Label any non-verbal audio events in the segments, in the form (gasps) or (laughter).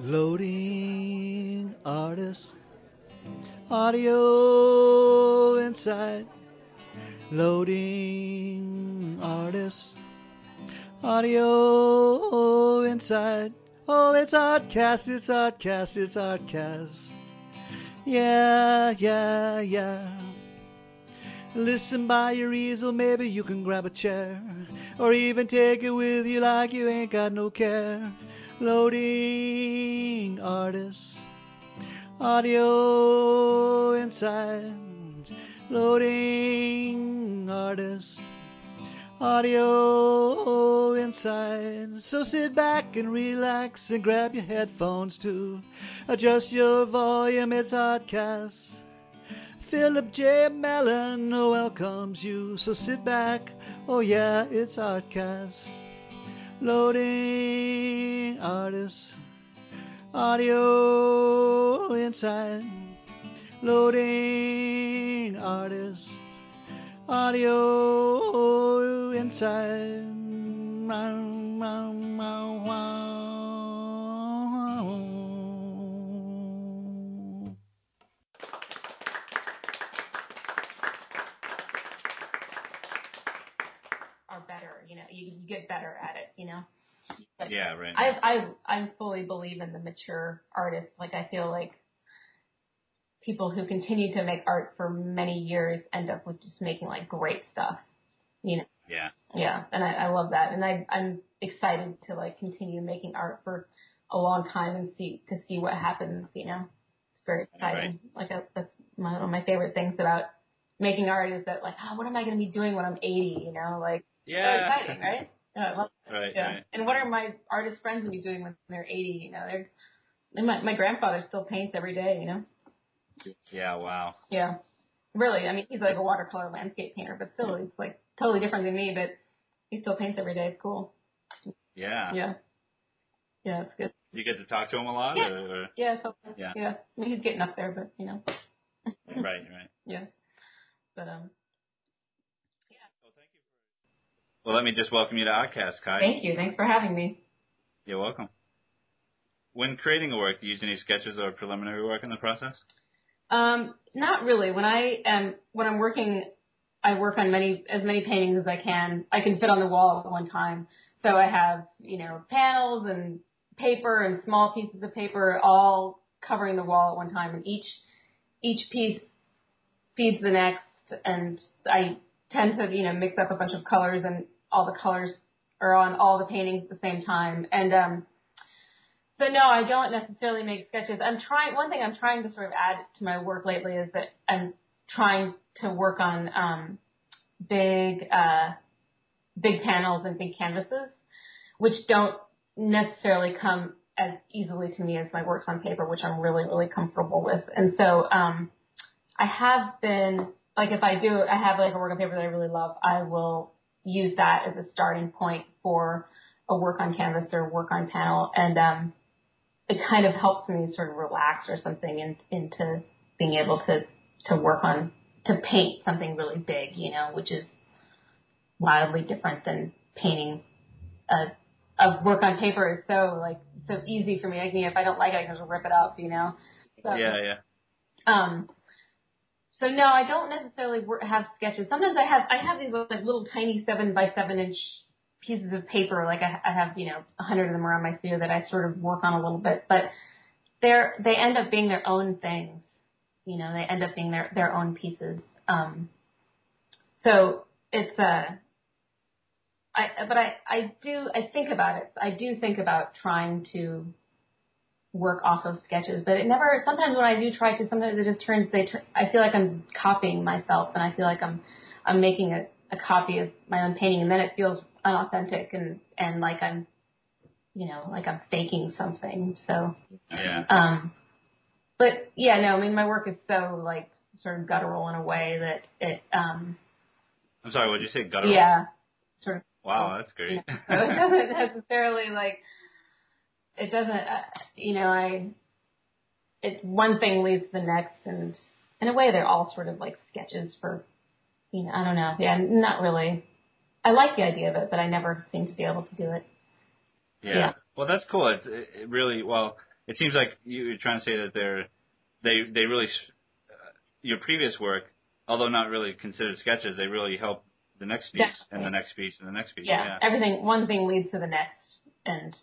Loading artists, Audio inside. Loading artists, Audio inside. Oh, it's Artcast, it's Artcast, it's Artcast. Yeah, yeah, yeah. Listen by your easel, maybe you can grab a chair. Or even take it with you like you ain't got no care. Loading artists. Audio inside. Loading artists. Audio inside. So sit back and relax and grab your headphones too. Adjust your volume, it's Artcast. Philip J. Mellon oh, welcomes you, so sit back. Oh yeah, it's Artcast. Loading artists. Audio inside. Loading artists. Audio inside. Yeah, right. I I I fully believe in the mature artist. Like I feel like people who continue to make art for many years end up with just making like great stuff. You know. yeah. Yeah, and I, I love that, and I I'm excited to like continue making art for a long time and see to see what happens. You know, it's very exciting. Like I, that's my, one of my favorite things about making art is that like, oh, what am I going to be doing when I'm 80? You know, like so Yeah. exciting, right? (laughs) Yeah, I love. Right, yeah. right. And what are my artist friends going to be doing when they're 80? You know, they're and my my grandfather still paints every day. You know, Yeah, wow. yeah. Really, I mean, he's like a watercolor landscape painter, but still, it's like totally different than me. But he still paints every day. It's cool. Yeah. Yeah. Yeah, it's good. You get to talk to him a lot? Yeah. Or, or- Yeah, totally. Yeah. Yeah. I mean, he's getting up there, but you know. (laughs) right, right. Yeah. But um Well, let me just welcome you to Oddcast, Ky. thank you. Thanks for having me. You're welcome. When creating a work, do you use any sketches or preliminary work in the process? Um, not really. When I am when I'm working I work on many as many paintings as I can. I can fit on the wall at one time. So I have, you know, panels and paper and small pieces of paper all covering the wall at one time and each each piece feeds the next and I tend to, you know, mix up a bunch of colors and all the colors are on all the paintings at the same time. And um so no, I don't necessarily make sketches. I'm trying one thing I'm trying to sort of add to my work lately is that I'm trying to work on um big uh big panels and big canvases, which don't necessarily come as easily to me as my works on paper, which I'm really, really comfortable with. And so um I have been like if I do I have like a work on paper that I really love, I will use that as a starting point for a work on canvas or work on panel and um it kind of helps me sort of relax or something in, into being able to to work on to paint something really big, you know, which is wildly different than painting a a work on paper is so like so easy for me. I mean, if I don't like it, I can just rip it up, you know. So, Yeah, yeah. um, so no, I don't necessarily wor- have sketches. Sometimes I have I have these like little tiny seven by seven inch pieces of paper. Like I, I have you know a hundred of them around my studio that I sort of work on a little bit, but they're they end up being their own things. You know, they end up being their their own pieces. Um, so it's a. I, but I, I do, I think about it. I do think about trying to work off of sketches, but it never, sometimes when I do try to, sometimes it just turns, they, tur- I feel like I'm copying myself and I feel like I'm, I'm making a, a copy of my own painting and then it feels unauthentic and, and like I'm, you know, like I'm faking something. So, Yeah. um, but yeah, no, I mean, my work is so like sort of guttural in a way that it, um, I'm sorry, what did you say? Guttural? yeah, sort of Wow, that's great. you know, so it doesn't necessarily like it doesn't uh, you know i it one thing leads to the next and in a way they're all sort of like sketches for you know i don't know yeah not really i like the idea of it but i never seem to be able to do it Yeah. Yeah. Well, that's cool. It's it, it really well. it seems like you're trying to say that they're they they really uh, your previous work, although not really considered sketches, they really help the next piece Definitely. and the next piece and the next piece. yeah, Yeah. everything one thing leads to the next and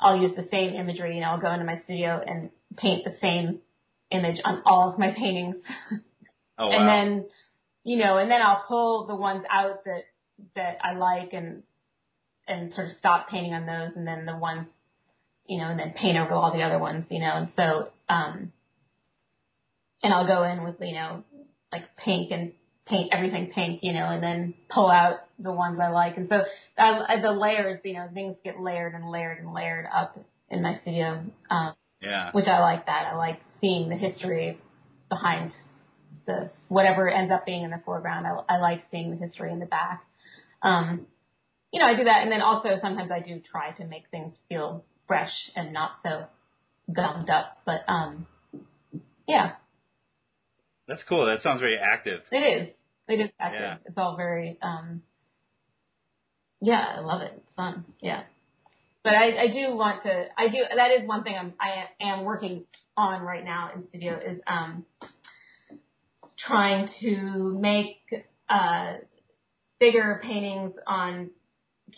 I'll use the same imagery, you know, I'll go into my studio and paint the same image on all of my (laughs) paintings. Oh wow. and then you know, and then I'll pull the ones out that that I like and and sort of stop painting on those and then the ones you know, and then paint over all the other ones, you know, and so um and I'll go in with, you know, like pink and paint everything pink, you know, and then pull out the ones I like. And so I, the layers, you know, things get layered and layered and layered up in my studio, um, yeah. which I like that. I like seeing the history behind the whatever ends up being in the foreground. I, I like seeing the history in the back. Um, you know, I do that, and then also sometimes I do try to make things feel fresh and not so gummed up. But um, yeah, That's cool. That sounds very active. it is. It is active. Yeah. It's all very. Um, yeah, I love it. It's fun. Yeah. But I, I do want to. I do. That is one thing I'm. I am working on right now in studio is um, trying to make uh, bigger paintings on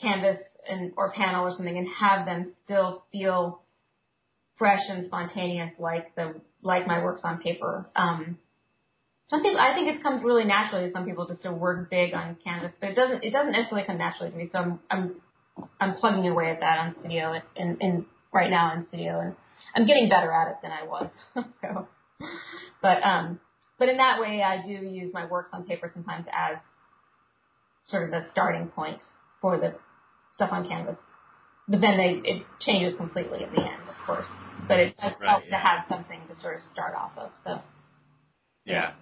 canvas and or panel or something, and have them still feel fresh and spontaneous, like the like my works on paper. Um, some people, I think it comes really naturally to some people just to work big on canvas, but it doesn't. It doesn't necessarily come naturally to me. So I'm I'm I'm plugging away at that on studio and, and right now in studio, and I'm getting better at it than I was. (laughs) so, but um, but in that way, I do use my works on paper sometimes as sort of the starting point for the stuff on canvas. But then they it changes completely at the end, of course. But it does Right, help to have something to sort of start off of. So Yeah.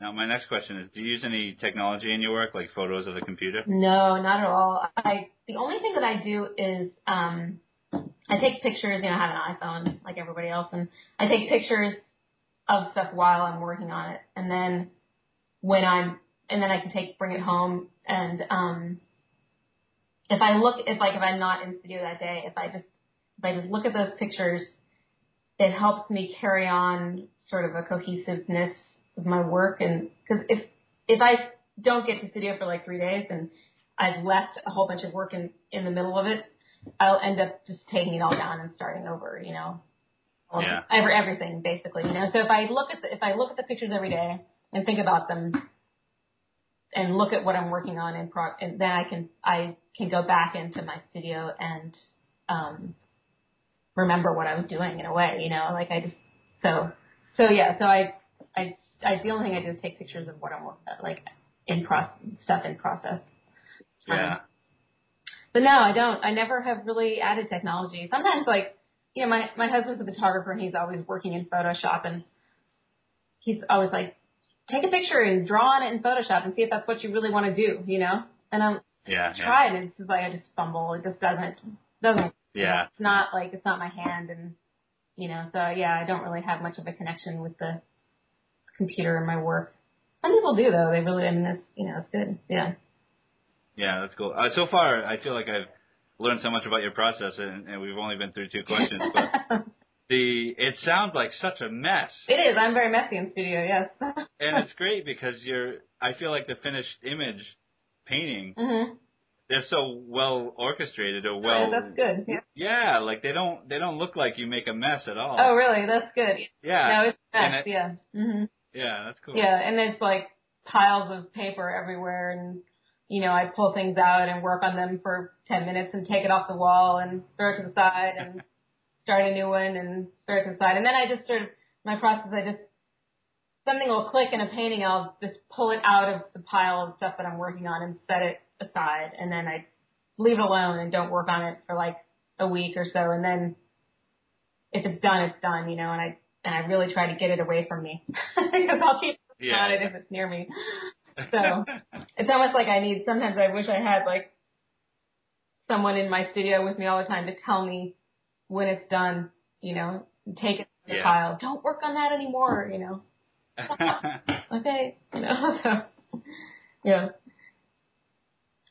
Now, my next question is: Do you use any technology in your work, like photos of the computer? No, not at all. I the only thing that I do is um I take pictures, you know, I have an iPhone like everybody else and I take pictures of stuff while I'm working on it and then when I'm and then I can take bring it home and um if I look if like if I'm not in studio that day, if I just if I just look at those pictures, it helps me carry on sort of a cohesiveness of my work and because if if I don't get to studio for like three days and I've left a whole bunch of work in in the middle of it, I'll end up just taking it all down and starting over, you know. All- Yeah. Every, everything basically, you know. So if I look at the, if I look at the pictures every day and think about them and look at what I'm working on and, pro- and then I can I can go back into my studio and um remember what I was doing in a way, you know, like I just so so yeah, so I I I the only thing I do is take pictures of what I'm like in process stuff in process. Yeah. Um, but no, I don't. I never have really added technology. Sometimes, like, you know, my my husband's a photographer and he's always working in Photoshop, and he's always like, take a picture and draw on it in Photoshop and see if that's what you really want to do, you know. And I'm Yeah. yeah. try it, and it's just like I just fumble. It just doesn't doesn't. Yeah. It's not like it's not my hand, and you know. So yeah, I don't really have much of a connection with the computer in my work. Some people do though. They really. I mean, that's you know, it's good. Yeah. Yeah, that's cool. Uh, so far, I feel like I've learned so much about your process, and, and we've only been through two questions. But (laughs) the it sounds like such a mess, It is. I'm very messy in studio. Yes. (laughs) and it's great because you're. I feel like the finished image painting, Mm-hmm. they're so well orchestrated or well. that's good. Yeah. Yeah, like they don't they don't look like you make a mess at all. Oh, really? That's good. yeah. No, it's And best. it- Yeah. hmm Yeah, that's cool. Yeah, and there's like piles of paper everywhere, and you know, I pull things out and work on them for ten minutes and take it off the wall and throw it to the side and (laughs) start a new one and throw it to the side, and then I just sort of my process. I just something will click in a painting. I'll just pull it out of the pile of stuff that I'm working on and set it aside, and then I leave it alone and don't work on it for like a week or so, and then if it's done, it's done, you know, and I and I really try to get it away from me (laughs) because I'll keep Yeah. on it if it's near me. (laughs) So it's almost like I need. Sometimes I wish I had like someone in my studio with me all the time to tell me when it's done. You know, take it to the Yeah. pile. Don't work on that anymore. You know. (laughs) Okay. You know. So yeah.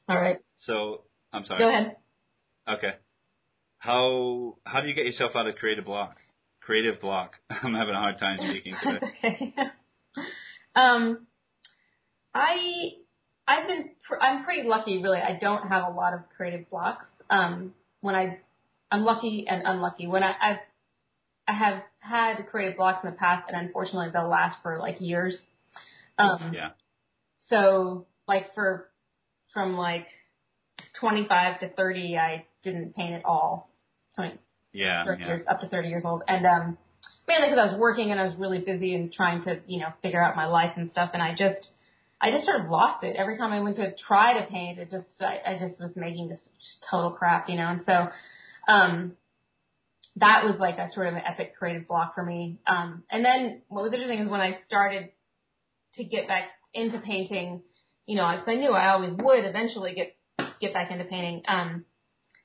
All right. so I'm sorry. Go ahead. Okay. how how do you get yourself out of creative block? Creative block. (laughs) I'm having a hard time (laughs) speaking (laughs) today. okay. um, I I've been pr- I'm pretty lucky, really. I don't have a lot of creative blocks. Um, when I I'm lucky and unlucky. When I I've I have had creative blocks in the past, and unfortunately, they'll last for like years. Um, yeah. So, like for from like 25 to 30, I didn't paint at all. 20, Yeah. 30 yeah. years, up to 30 years old. And um, mainly because I was working and I was really busy and trying to, you know, figure out my life and stuff. And I just, I just sort of lost it. Every time I went to try to paint, it just, I, I just was making just, just total crap, you know. And so, um, that was like a sort of an epic creative block for me. Um, and then what was interesting is when I started to get back into painting, you know, because I knew I always would eventually get get back into painting. Um,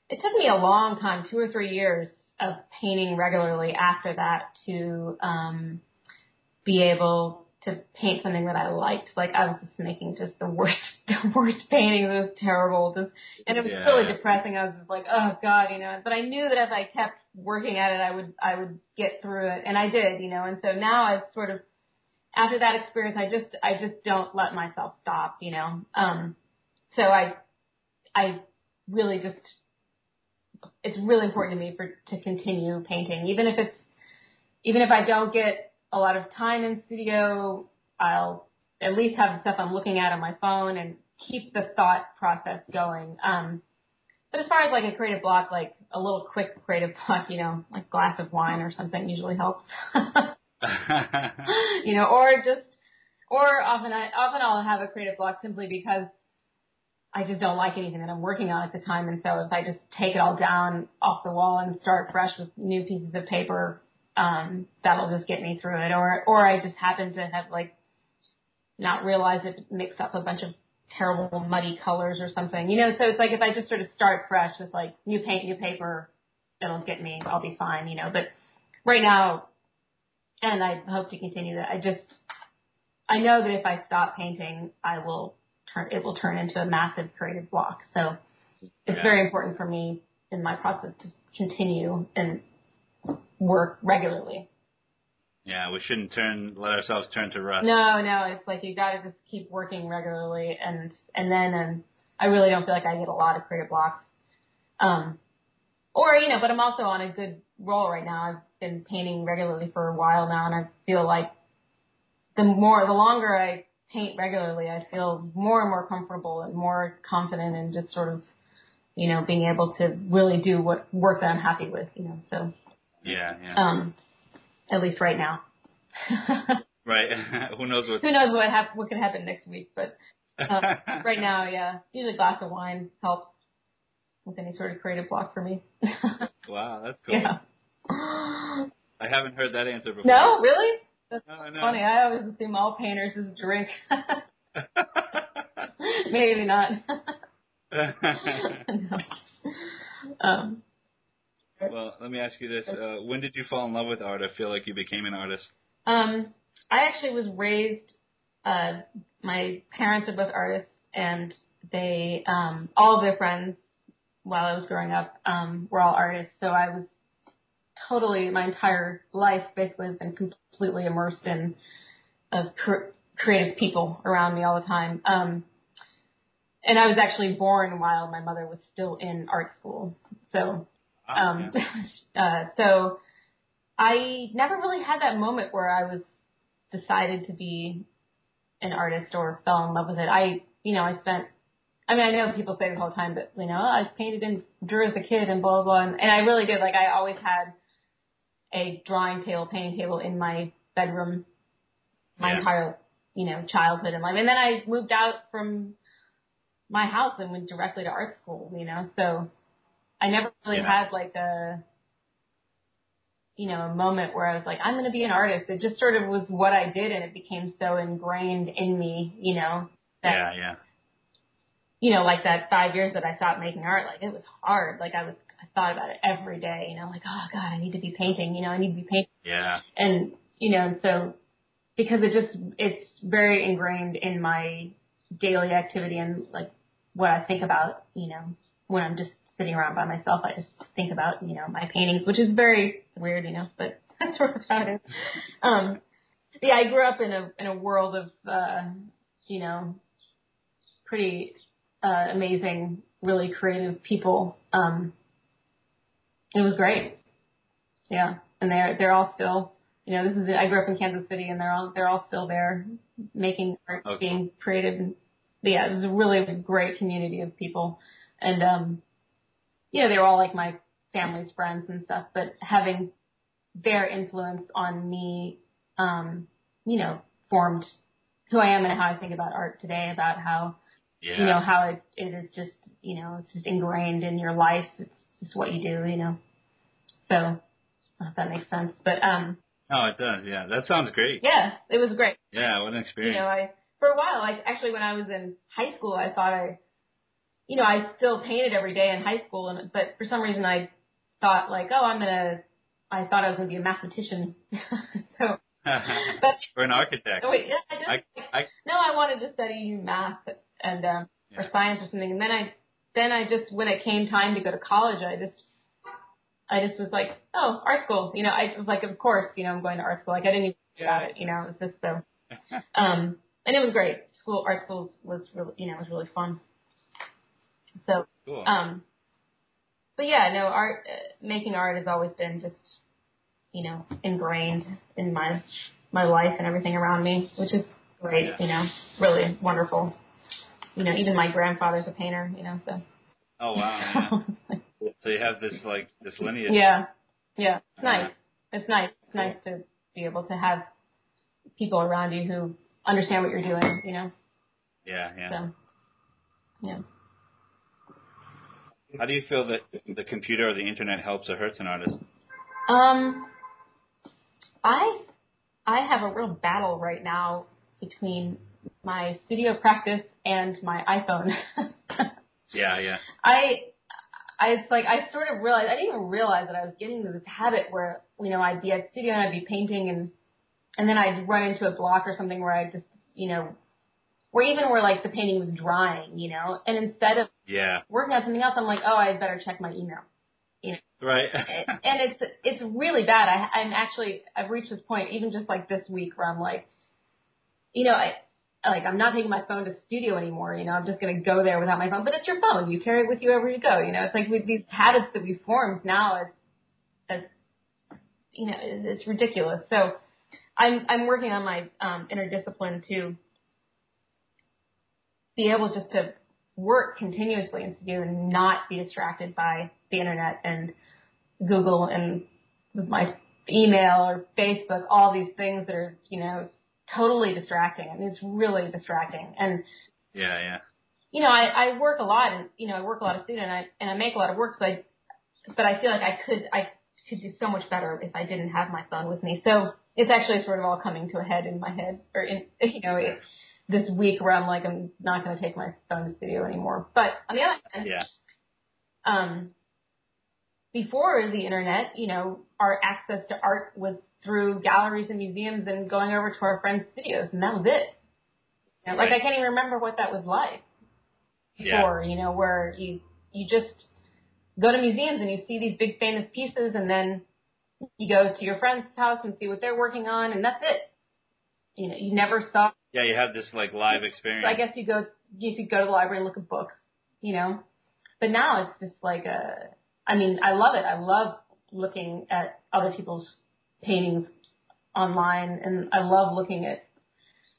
it took me a long time, two or three years of painting regularly after that to um, be able to paint something that I liked. Like I was just making just the worst, (laughs) the worst paintings. It was terrible. Just, and it was Yeah, really depressing. I was just like, oh god, you know. But I knew that if I kept working at it, I would, I would get through it, and I did, you know. And so now I've sort of, after that experience, I just, I just don't let myself stop, you know. Um, so I, I really just it's really important to me for to continue painting, even if it's even if I don't get a lot of time in studio, I'll at least have the stuff I'm looking at on my phone and keep the thought process going. Um, but as far as like a creative block, like a little quick creative (laughs) block, you know, like glass of wine or something usually helps. (laughs) (laughs) you know, or just, or often I, often I'll have a creative block simply because I just don't like anything that I'm working on at the time. And so if I just take it all down off the wall and start fresh with new pieces of paper, um, that'll just get me through it. Or, or I just happen to have like not realized it mixed up a bunch of terrible muddy colors or something, you know, so it's like if I just sort of start fresh with like new paint, new paper, it'll get me, I'll be fine, you know, but right now, and I hope to continue that. I just, I know that if I stop painting, I will turn, it will turn into a massive creative block. So it's Yeah. very important for me in my process to continue and work regularly. yeah, we shouldn't turn let ourselves turn to rust. No, no, it's like you gotta just keep working regularly and, and then, and I really don't feel like I get a lot of creative blocks. Um, or, you know, but I'm also on a good roll right now. I've been painting regularly for a while now and I feel like the more, the longer I paint regularly, I feel more and more comfortable and more confident and just sort of, you know, being able to really do what work that I'm happy with, you know, so, Yeah, yeah. um, at least right now. (laughs) right. (laughs) Who knows what Who knows what hap- what could happen next week, but uh, (laughs) right now, yeah, usually a glass of wine helps with any sort of creative block for me. Wow, that's cool. yeah. (gasps) I haven't heard that answer before. No, really? That's No, no. funny. I always assume all painters just drink. (laughs) Maybe not. (laughs) no. Um, well, let me ask you this: uh, When did you fall in love with art? I feel like you became an artist. Um, I actually was raised. Uh, my parents are both artists, and they um, all of their friends while I was growing up um, were all artists. So I was totally my entire life basically has been completely immersed in uh, cr- creative people around me all the time. Um, and I was actually born while my mother was still in art school. So Ah, um, yeah. (laughs) uh, so I never really had that moment where I was decided to be an artist or fell in love with it. I, you know, I spent, I mean, I know people say this all the time, but you know, oh, I painted and drew as a kid and blah, blah, blah. And, and I really did. Like I always had a drawing table, painting table in my bedroom my Yeah. entire, you know, childhood and life. And then I moved out from my house and went directly to art school, you know, so I never really Yeah. had like a, you know, a moment where I was like, I'm going to be an artist. It just sort of was what I did and it became so ingrained in me, you know, that, yeah, yeah. you know, like that five years that I stopped making art, like it was hard. Like I was, thought about it every day, you know, like, oh God, I need to be painting, you know, I need to be painting. Yeah. And, you know, and so because it just, it's very ingrained in my daily activity and like what I think about, you know, when I'm just sitting around by myself, I just think about, you know, my paintings, which is very weird, you know, but (laughs) that's sort of how. Um, yeah, I grew up in a, in a world of, uh, you know, pretty, uh, amazing, really creative people. Um, it was great. Yeah. And they're, they're all still, you know, this is, I grew up in Kansas City and they're all, they're all still there making art, Okay. being creative. And yeah, it was a really great community of people. And, um, you know, they were all like my family's friends and stuff, but having their influence on me, um, you know, formed who I am and how I think about art today, about how, Yeah. you know, how it, it is just, you know, it's just ingrained in your life. It's just what you do, you know. So, I don't know if that makes sense. But, um, Oh, it does. Yeah, that sounds great. yeah, it was great. Yeah, what an experience. You know, I, for a while, like, actually when I was in high school, I thought I, you know, I still painted every day in high school, and, but for some reason I thought like, oh, I'm gonna, I thought I was gonna be a mathematician. (laughs) so, (laughs) but, or an architect. oh wait, yeah, I did. I, I, No, I wanted to study math and um, or science or something. And then I, then I just when it came time to go to college, I just, I just was like, oh, art school. You know, I was like, of course, you know, I'm going to art school. Like I didn't even think about it. You know, it was just so. (laughs) Um, and it was great. School art school was really, you know, it was really fun. So, cool. um, but yeah, no, art, uh, making art has always been just, you know, ingrained in my my life and everything around me, which is great. Yeah. You know, really wonderful. You know, even my grandfather's a painter. You know, so. oh wow. (laughs) Yeah. So you have this like this lineage. yeah, yeah, it's Uh-huh. nice. It's nice. It's nice to be able to have people around you who understand what you're doing. You know, Yeah, yeah. so yeah. How do you feel that the computer or the internet helps or hurts an artist? Um, I I have a real battle right now between my studio practice and my iPhone. (laughs) Yeah, yeah. I I it's like I sort of realized I didn't even realize that I was getting into this habit where you know I'd be at studio and I'd be painting and and then I'd run into a block or something where I just you know where even where like the painting was drying, you know, and instead of Yeah. working on something else, I'm like, oh, I better check my email. You know, right. (laughs) and it's it's really bad. I, I'm actually I've reached this point even just like this week where I'm like, you know, I like I'm not taking my phone to studio anymore. You know, I'm just gonna go there without my phone. But it's your phone. You carry it with you wherever you go. You know, it's like with these habits that we formed now as as you know, it's, it's ridiculous. So I'm I'm working on my um, inner discipline to be able just to work continuously in studio and not be distracted by the internet and Google and my email or Facebook, all these things that are, you know, totally distracting. I mean, it's really distracting. And, yeah, yeah. you know, I, I work a lot and, you know, I work a lot of student and I, and I make a lot of work. So I, but I feel like I could, I could do so much better if I didn't have my phone with me. So it's actually sort of all coming to a head in my head or in, (laughs) you know, it, this week where I'm like, I'm not going to take my phone to studio anymore. But on the other hand, Yeah. um, before the internet, you know, our access to art was through galleries and museums and going over to our friends' studios, and that was it. You know, like I can't even remember what that was like Yeah. before. You know, where you you just go to museums and you see these big famous pieces, and then you go to your friend's house and see what they're working on, and that's it. You know, you never saw Yeah, you have this like live experience. so I guess you go you could go to the library and look at books, you know. But now it's just like a I mean, I love it. I love looking at other people's paintings online and I love looking at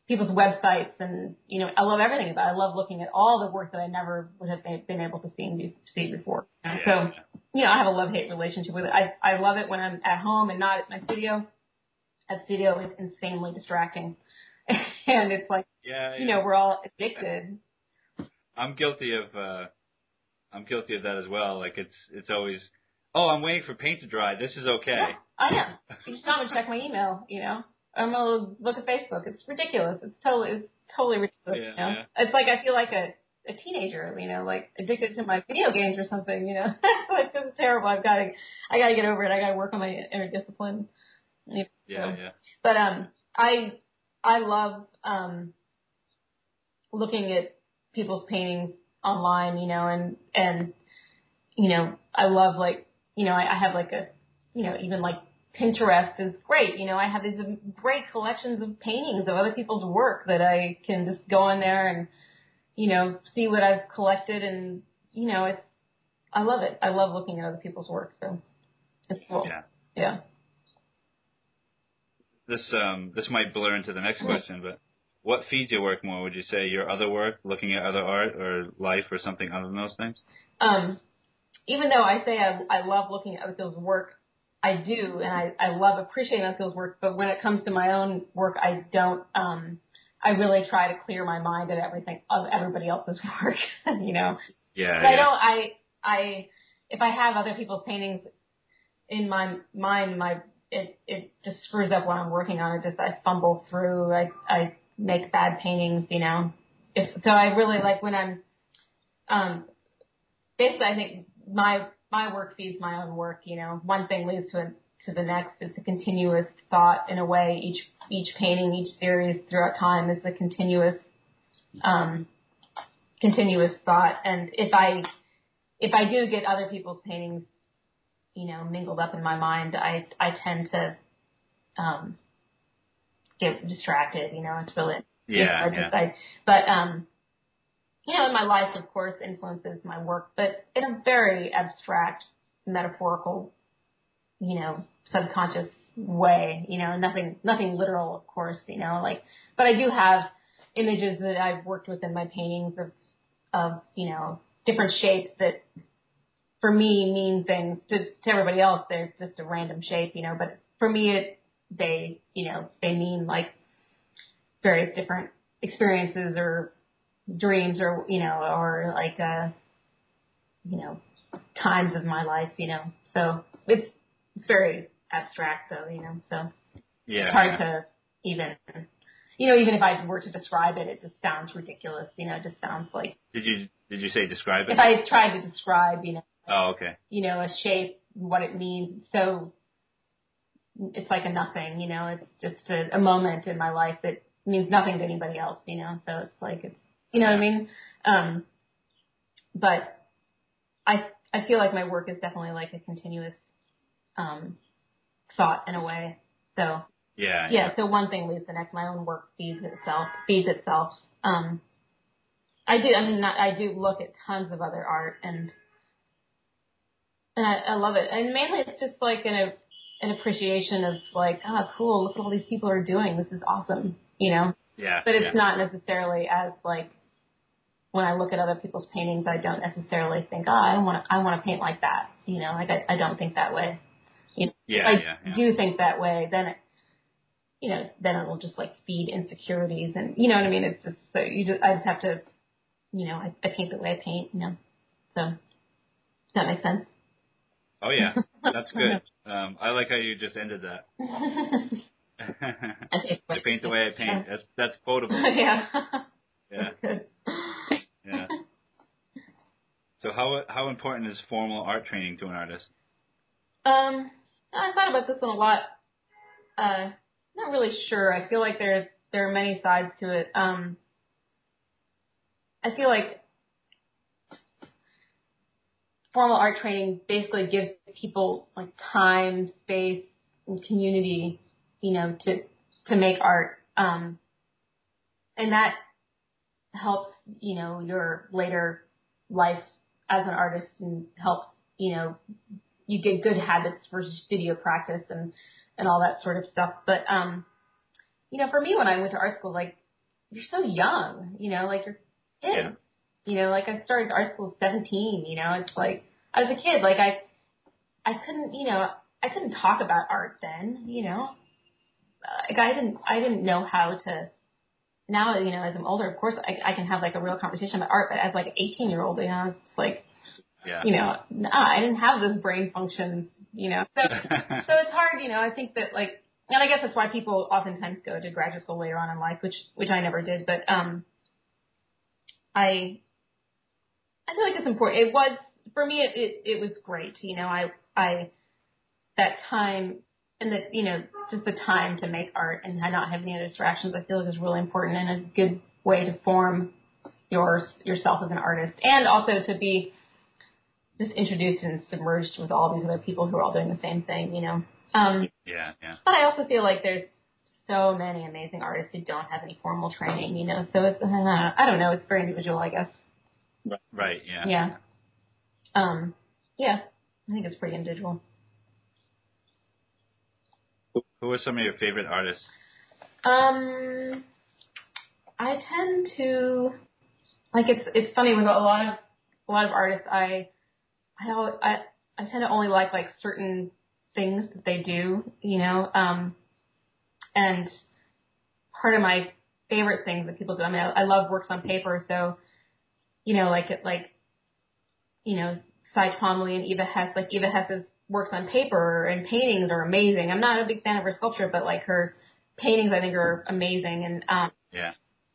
people's websites and you know, I love everything about it. I love looking at all the work that I never would have been able to see see before. Yeah, so, you know, I have a love hate relationship with it. I I love it when I'm at home and not at my studio. At studio is insanely distracting. (laughs) and it's like yeah, you know, we're all addicted. I'm guilty of uh I'm guilty of that as well. Like it's it's always oh, I'm waiting for paint to dry. This is okay. Yeah, I am. You just not gonna check my email, you know. I'm gonna look at Facebook. It's ridiculous. It's totally it's totally ridiculous. Yeah, you know? yeah. It's like I feel like a a teenager, you know, like addicted to my video games or something, you know. (laughs) like this is terrible. I've got to I got to get over it. I got to work on my inner discipline. You know, Yeah, so. yeah. But um, I I love um looking at people's paintings online, you know, and and you know, I love like, you know, I, I have like a, you know, even like Pinterest is great. You know, I have these great collections of paintings of other people's work that I can just go on there and, you know, see what I've collected and, you know, it's, I love it. I love looking at other people's work. So it's cool. Yeah. Yeah. This um this might blur into the next question, but what feeds your work more? Would you say your other work, looking at other art or life or something other than those things? Um, even though I say I, I love looking at other people's work, I do, and I, I love appreciating other people's work. But when it comes to my own work, I don't. Um, I really try to clear my mind of everything of everybody else's (laughs) work. you know. Yeah. But yeah. I don't. I I if I have other people's paintings in my mind, my it it just screws up what I'm working on. It just I fumble through. I I make bad paintings. You know. If, so I really like when I'm. Um, basically, I think my my work feeds my own work. You know, one thing leads to a, to the next. It's a continuous thought in a way. Each each painting, each series throughout time is a continuous um, continuous thought. And if I if I do get other people's paintings, you know, mingled up in my mind, I I tend to um, get distracted. You know, it's really Yeah, I just, yeah. I, but um, you know, in my life, of course, influences my work, but in a very abstract, metaphorical, you know, subconscious way. You know, nothing nothing literal, of course. You know, like, but I do have images that I've worked with in my paintings of of you know different shapes that for me mean things to, to everybody else they're just a random shape you know but for me it they you know they mean like various different experiences or dreams or you know or like uh you know times of my life you know so it's it's very abstract though you know so yeah. it's hard to even you know even if I were to describe it it just sounds ridiculous you know it just sounds like Did you did you say describe it? if I tried to describe, you know, oh, okay. you know, a shape, what it means, so it's like a nothing, you know, it's just a, a moment in my life that means nothing to anybody else, you know, so it's like it's, you know what I mean? Um, but I, I feel like my work is definitely like a continuous, um, thought in a way. So Yeah. yeah, so one thing leads the next. My own work feeds itself, feeds itself. Um, I do. I mean, not, I do look at tons of other art, and and I, I love it. And mainly, it's just like an an appreciation of like, ah, cool. Look what all these people are doing. This is awesome. You know. Yeah. But it's yeah. not necessarily as like when I look at other people's paintings, I don't necessarily think, oh, I want to, I want to paint like that. You know, like I, I don't think that way. You know, Yeah, if I yeah, yeah. do think that way, then it, you know, then it'll just like feed insecurities and you know what I mean. It's just so you just I just have to, you know, I, I paint the way I paint. You know, so does that make sense? Oh yeah, (laughs) that's good. Um, I like how you just ended that. (laughs) I paint the way I paint. That's that's quotable. (laughs) yeah. Yeah, That's good. Yeah. (laughs) So how how important is formal art training to an artist? Um, I thought about this one a lot. Uh, not really sure. I feel like there there are many sides to it. Um, I feel like formal art training basically gives people like time, space, and community, you know, to to make art. Um, and that helps, you know, your later life as an artist and helps, you know, you get good habits for studio practice and and all that sort of stuff. But um, you know, for me when I went to art school, like you're so young, you know, like you're kids. Yeah. You know, like I started art school at 17. You know, it's like I was a kid. Like I, I couldn't, you know, I couldn't talk about art then. You know, like I didn't, I didn't know how to. Now, you know, as I'm older, of course, I, I can have like a real conversation about art. But as like an 18 year old, you know, it's like Yeah. you know, nah, I didn't have those brain functions, you know. So, (laughs) so it's hard, you know. I think that like, and I guess that's why people oftentimes go to graduate school later on in life, which which I never did. But um, I I feel like it's important. It was for me. It it, it was great, you know. I I that time and that you know just the time to make art and not have any other distractions. I feel like is really important and a good way to form your yourself as an artist, and also to be just introduced and submerged with all these other people who are all doing the same thing, you know. Um, Yeah, yeah. but I also feel like there's so many amazing artists who don't have any formal training, you know. So it's uh, I don't know, it's very individual, I guess. Right, yeah. Yeah. Um, yeah, I think it's pretty individual. Who are some of your favorite artists? Um, I tend to like it's it's funny with a lot of a lot of artists. I I I I tend to only like like certain things that they do, you know. Um, and part of my favorite things that people do. I mean, I, I love works on paper, so you know, like it like you know, Cy Twombly and Eva Hesse. Like Eva Hesse's works on paper and paintings are amazing. I'm not a big fan of her sculpture, but like her paintings, I think are amazing. And um, Yeah.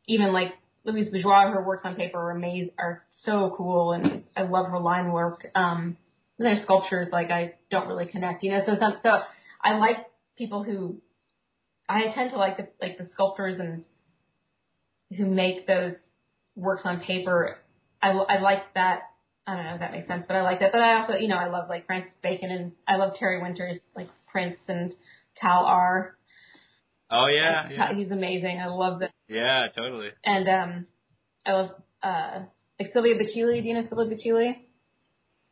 even like Louise Bourgeois, her works on paper are amazing, are so cool, and I love her line work. Um, and their sculptures, like I don't really connect, you know. So some, so I like people who I tend to like the like the sculptors and who make those works on paper. I, I like that. I don't know if that makes sense, but I like that. But I also, you know, I love like Francis Bacon and I love Terry Winters, like Prince and Tal R. Oh yeah, yeah. He's amazing. I love that. Yeah, totally. And um, I love uh, like Silvia Bächli. Do you know Silvia Bächli?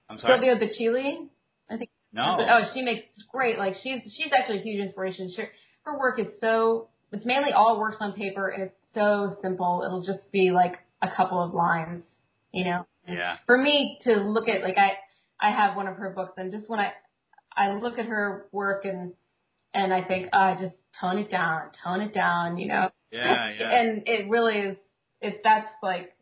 I'm sorry. Silvia Bächli. I think. No. Oh, she makes great. Like she's she's actually a huge inspiration. She, her work is so. It's mainly all works on paper, and it's so simple. It'll just be like a couple of lines, you know. Yeah. For me to look at like I I have one of her books, and just when I I look at her work and and I think, uh, just tone it down, tone it down, you know. Yeah, (laughs) yeah. And it really is. It that's like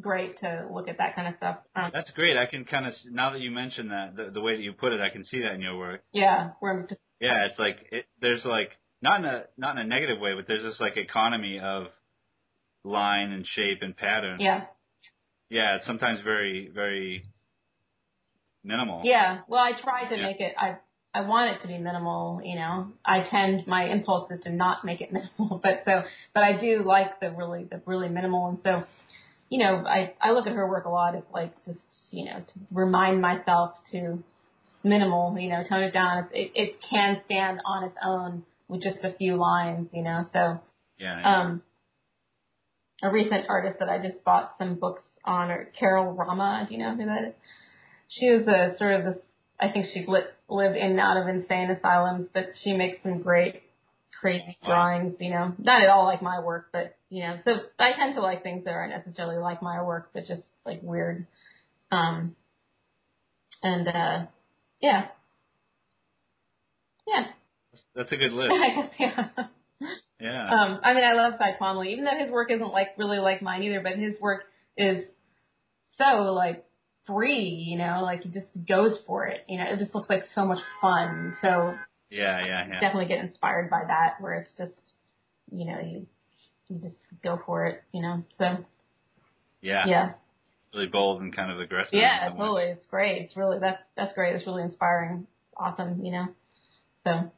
great to look at that kind of stuff. Um, That's great. I can kind of now that you mention that the, the way that you put it, I can see that in your work. yeah, where I'm just Yeah, it's like it, there's like not in a not in a negative way, but there's this like economy of line and shape and pattern. yeah. Yeah, it's sometimes very very minimal. Yeah. Well, I try to Yeah. make it. I I want it to be minimal. You know, I tend my impulse is to not make it (laughs) minimal, but so but I do like the really the really minimal, and so you know I I look at her work a lot as like just you know to remind myself to minimal. You know, tone it down. It it can stand on its own with just a few lines. You know, so Yeah. yeah. um, a recent artist that I just bought some books on, or Carol Rama. Do you know who that is? She was a sort of this. I think she lit, lived in and out of insane asylums, but she makes some great, crazy drawings. You know, not at all like my work, but you know. So I tend to like things that aren't necessarily like my work, but just like weird. Um, and uh, yeah, yeah. That's a good (laughs) list. I guess yeah. Yeah. Um, I mean, I love Cy Twombly, even though his work isn't like really like mine either. But his work is so like free, you know, like he just goes for it. You know, it just looks like so much fun. So yeah, yeah, yeah. definitely get inspired by that, where it's just, you know, you you just go for it. You know, so Yeah. yeah, Really bold and kind of aggressive. yeah, totally. It's great. It's really that's that's great. It's really inspiring. Awesome. You know, so.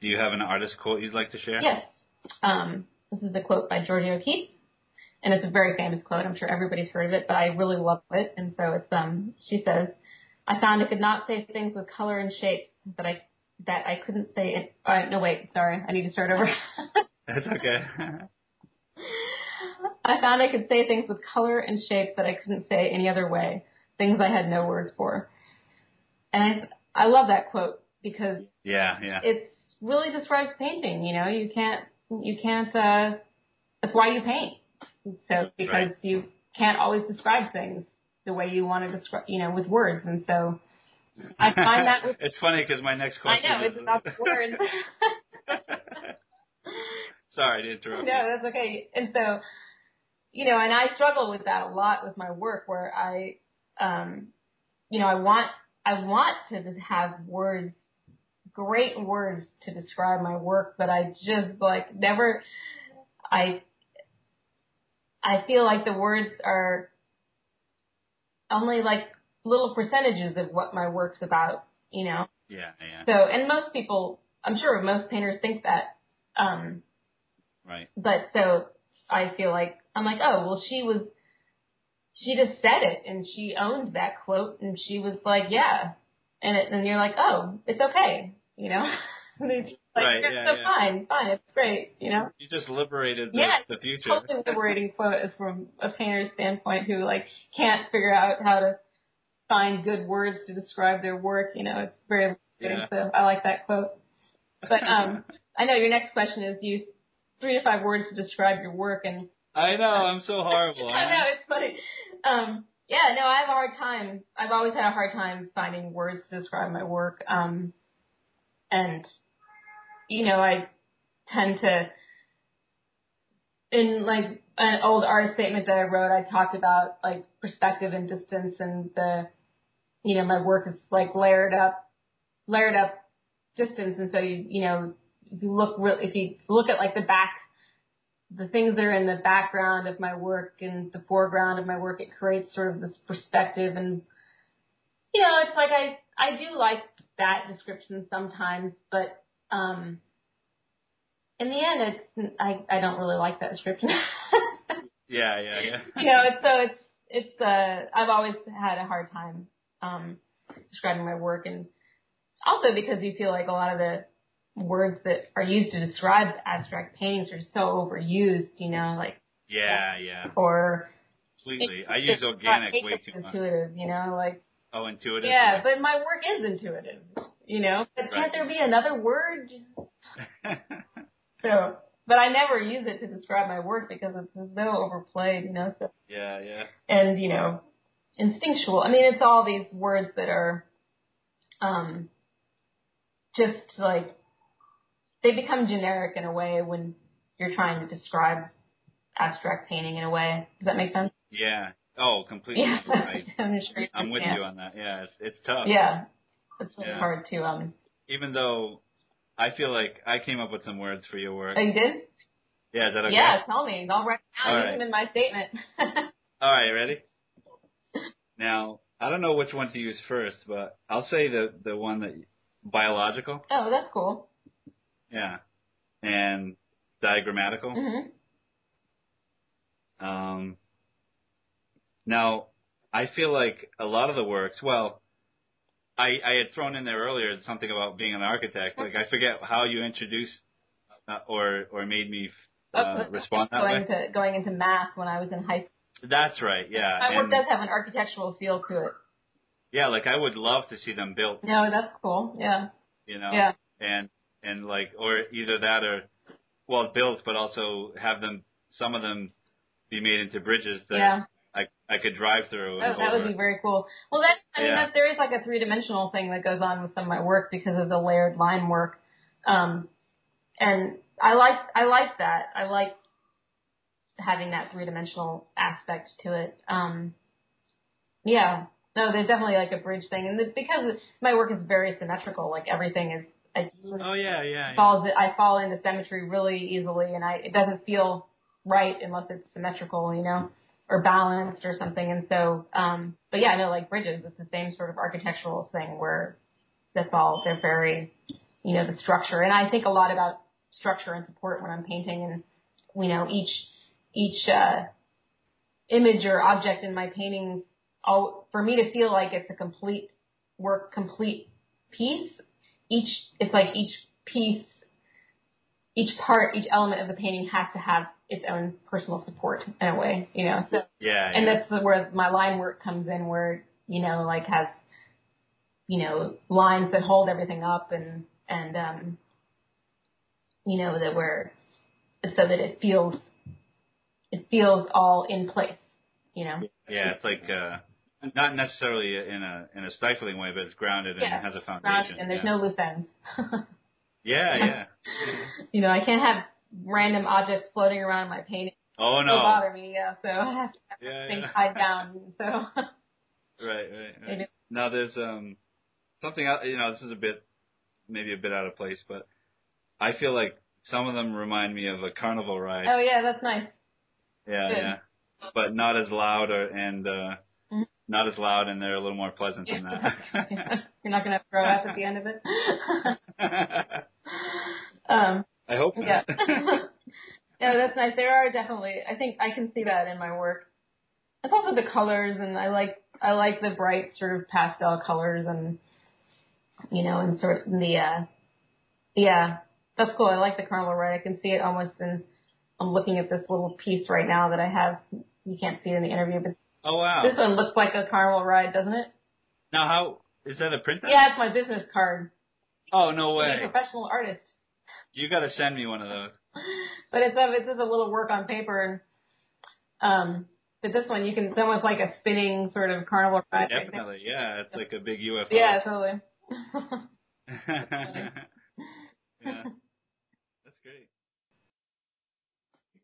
Do you have an artist quote you'd like to share? Yes. Um, this is a quote by Georgia O'Keeffe, and it's a very famous quote. I'm sure everybody's heard of it, but I really love it. And so it's um, she says, "I found I could not say things with color and shapes that I that I couldn't say." It, uh, no, wait, sorry, I need to start over. (laughs) That's okay. (laughs) I found I could say things with color and shapes that I couldn't say any other way, things I had no words for. And I, I love that quote because yeah, yeah. it's really describes painting. You know, you can't you can't. uh That's why you paint. So because Right. you can't always describe things the way you want to describe, you know, with words. And so I find that (laughs) with it's funny because my next question. I know is it's about the words. (laughs) Sorry to interrupt. no, you. that's okay. And so, you know, and I struggle with that a lot with my work, where I, um, you know, I want I want to just have words great words to describe my work, but I just like never I I feel like the words are only like little percentages of what my work's about, you know. Yeah, yeah. So and most people I'm sure most painters think that. Um Right. but so I feel like I'm like, oh well she was she just said it and she owned that quote and she was like, yeah. And it, and you're like, oh, it's okay, you know? (laughs) And it's just like, Right, "Yeah, yeah, so yeah. fine, fine, it's great, you know? You just liberated the, Yeah, the future. Totally liberating quote is from a painter's standpoint who like can't figure out how to find good words to describe their work, you know, it's very liberating. So I like that quote. But um (laughs) I know your next question is use three to five words to describe your work and I know, (laughs) I'm so horrible. I know, it's funny. Um, yeah, no, I have a hard time. I've always had a hard time finding words to describe my work. Um, and, you know, I tend to, in like an old art statement that I wrote, I talked about like perspective and distance and the, you know, my work is like layered up, layered up distance. And so you, you know, if you look real, if you look at like the back the things that are in the background of my work and the foreground of my work, it creates sort of this perspective and you know, it's like I I do like that description sometimes, but um in the end it's I I don't really like that description. (laughs) Yeah, yeah, yeah. (laughs) you know, it's so it's it's uh I've always had a hard time um describing my work and also because you feel like a lot of the words that are used to describe abstract paintings are so overused, you know, like Yeah, yeah. or Completely. I use organic way too much. intuitive, you know, like Oh, intuitive. yeah, but my work is intuitive, you know. But Right. can't there be another word? (laughs) So, but I never use it to describe my work because it's so overplayed, you know. So yeah, yeah. and you know, instinctual. I mean, it's all these words that are, um, just like they become generic in a way when you're trying to describe abstract painting in a way. Does that make sense? Yeah. Oh, completely. Yeah, I, (laughs) I'm sure. I'm with you on that. Yeah, it's, it's tough. Yeah, it's really Yeah. hard to um. Even though I feel like I came up with some words for your work. Oh, you did? Yeah, is that okay? Yeah, tell me. I'll write them down. Right. them in my statement. (laughs) All right, ready? Now, I don't know which one to use first, but I'll say the the one that biological. oh, that's cool. Yeah. And diagrammatical. hmm Um, now, I feel like a lot of the works, well, I, I had thrown in there earlier something about being an architect. Like, I forget how you introduced uh, or or made me uh, respond that going way. to going into math when I was in high school. That's right, yeah. My work And, does have an architectural feel to it. yeah, like I would love to see them built, No, that's cool. Yeah. you know, Yeah. and and like or either that or well built, but also have them some of them be made into bridges that Yeah. I I could drive through. That, that would be very cool. Well, that's, I mean, Yeah. that, there is like a three dimensional thing that goes on with some of my work because of the layered line work. Um, and I like, I like that. I like having that three dimensional aspect to it. Um, yeah. No, there's definitely like a bridge thing. And the, because my work is very symmetrical, like everything is, I Oh yeah, yeah. yeah. falls, I fall into symmetry really easily and I, it doesn't feel right unless it's symmetrical, you know, or balanced or something. And so, um, but yeah, I know like bridges, it's the same sort of architectural thing where that's all, they're very, you know, the structure. And I think a lot about structure and support when I'm painting and, you know, each, each, uh, image or object in my paintings, all, for me to feel like it's a complete work, complete piece, each, it's like each piece, each part, each element of the painting has to have its own personal support in a way, you know. So, Yeah, and yeah. that's where my line work comes in, where you know, like has, you know, lines that hold everything up, and and um, you know that where so that it feels, it feels all in place, you know. Yeah, it's like uh not necessarily in a in a stifling way, but it's grounded Yeah, and has a Grounded, foundation. and there's yeah. no loose ends. (laughs) Yeah, yeah. you know, I can't have random objects floating around my painting. Oh no. bother me, yeah. So I have to have Yeah, things yeah. tied down. So (laughs) right, right, right. Now there's um something you know, this is a bit maybe a bit out of place, but I feel like some of them remind me of a carnival ride. oh yeah, that's nice. yeah, good. yeah. But not as loud or and uh Mhm. not as loud and they're a little more pleasant than that. (laughs) You're not gonna throw up at the end of it. (laughs) um, I hope yeah. not. (laughs) no, that's nice. There are definitely. I think I can see that in my work. it's also the colors, and I like I like the bright sort of pastel colors, and you know, and sort of the uh, yeah, that's cool. I like the carnival ride. I can see it almost in. I'm looking at this little piece right now that I have. You can't see it in the interview, but Oh wow. this one looks like a carnival ride, doesn't it? Now how is that a printout? Yeah, it's my business card. Oh no I'm a way. professional artist. You got to send me one of those. (laughs) but it's a, it's just a little work on paper and um but this one you can it's almost like a spinning sort of carnival ride. Definitely, yeah. It's like a big UFO. Yeah, totally. (laughs) (laughs) yeah. That's great.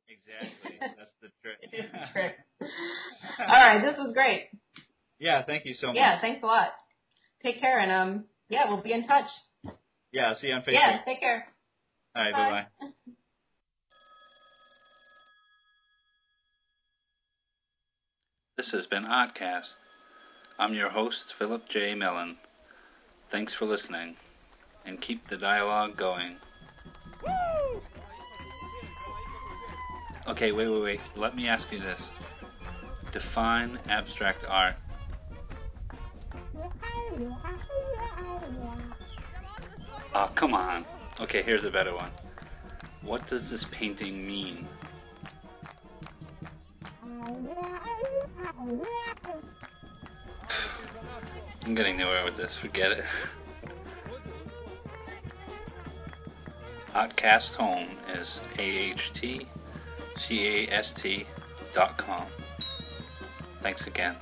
Exactly. That's the trick. it is a trick. All right, this was great. yeah, thank you so much. Yeah, thanks a lot. Take care and um yeah, we'll be in touch. Yeah, see you on Facebook. Yeah, take care. All right, Bye. bye bye. This has been AHTcast. I'm your host, Philip J. Mellon. Thanks for listening, and keep the dialogue going. Okay, wait, wait, wait. Let me ask you this. Define abstract art. Oh, come on. Okay, here's a better one. What does this painting mean? I'm getting nowhere with this. Forget it. AHTcast Home is A-H-T C-A-S-T dot com. Thanks again.